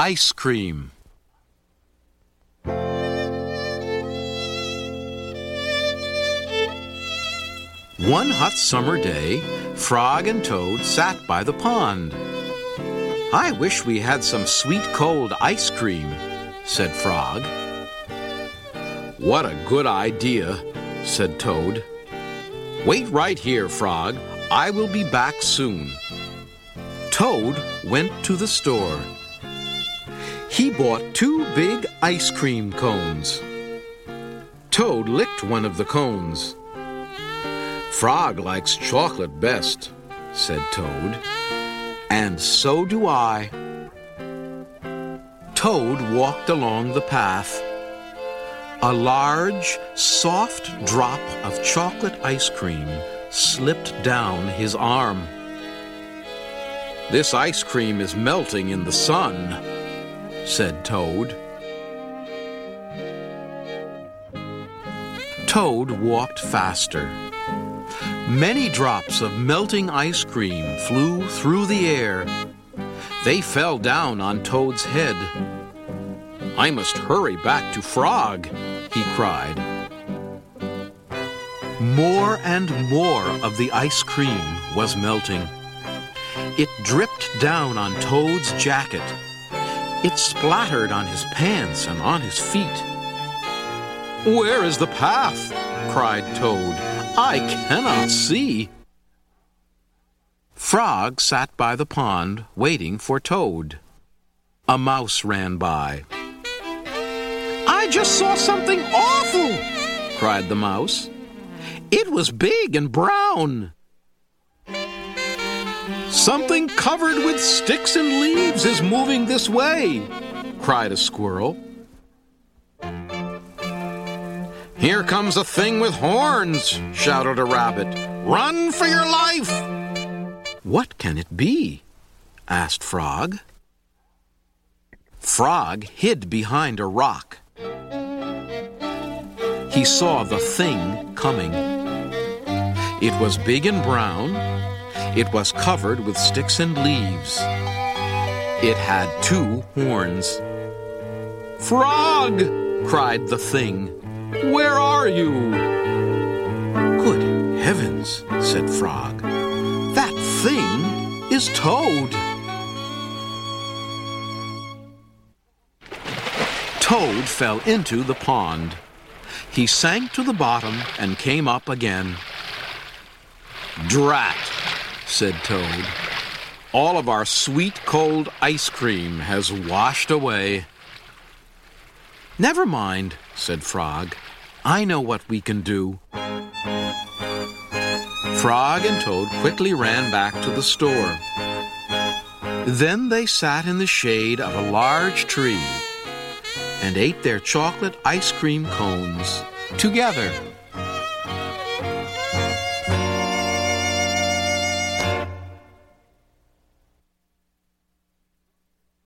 ice cream. One hot summer day, Frog and Toad sat by the pond. I wish we had some sweet cold ice cream, said Frog. What a good idea, said Toad. Wait right here, Frog. I will be back soon. Toad went to the store. He bought two big ice cream cones. Toad licked one of the cones. Frog likes chocolate best, said Toad. And so do I. Toad walked along the path. A large, soft drop of chocolate ice cream slipped down his arm. This ice cream is melting in the sun, said Toad. Toad walked faster. Many drops of melting ice cream flew through the air. They fell down on Toad's head. I must hurry back to Frog, he cried. More and more of the ice cream was melting. It dripped down on Toad's jacket. It splattered on his pants and on his feet. Where is the path? cried Toad. I cannot see. Frog sat by the pond waiting for Toad. A mouse ran by. I just saw something awful, cried the mouse. It was big and brown. Something covered with sticks and leaves is moving this way, cried a squirrel. Here comes a thing with horns, shouted a rabbit. Run for your life! What can it be? asked Frog. Frog hid behind a rock. He saw the thing coming. It was big and brown. It was covered with sticks and leaves. It had two horns. Frog! cried the thing. Where are you? Good heavens, said Frog. That thing is Toad. Toad fell into the pond. He sank to the bottom and came up again. Drat, said Toad. All of our sweet cold ice cream has washed away. Never mind, said Frog. I know what we can do. Frog and Toad quickly ran back to the store. Then they sat in the shade of a large tree and ate their chocolate ice cream cones together.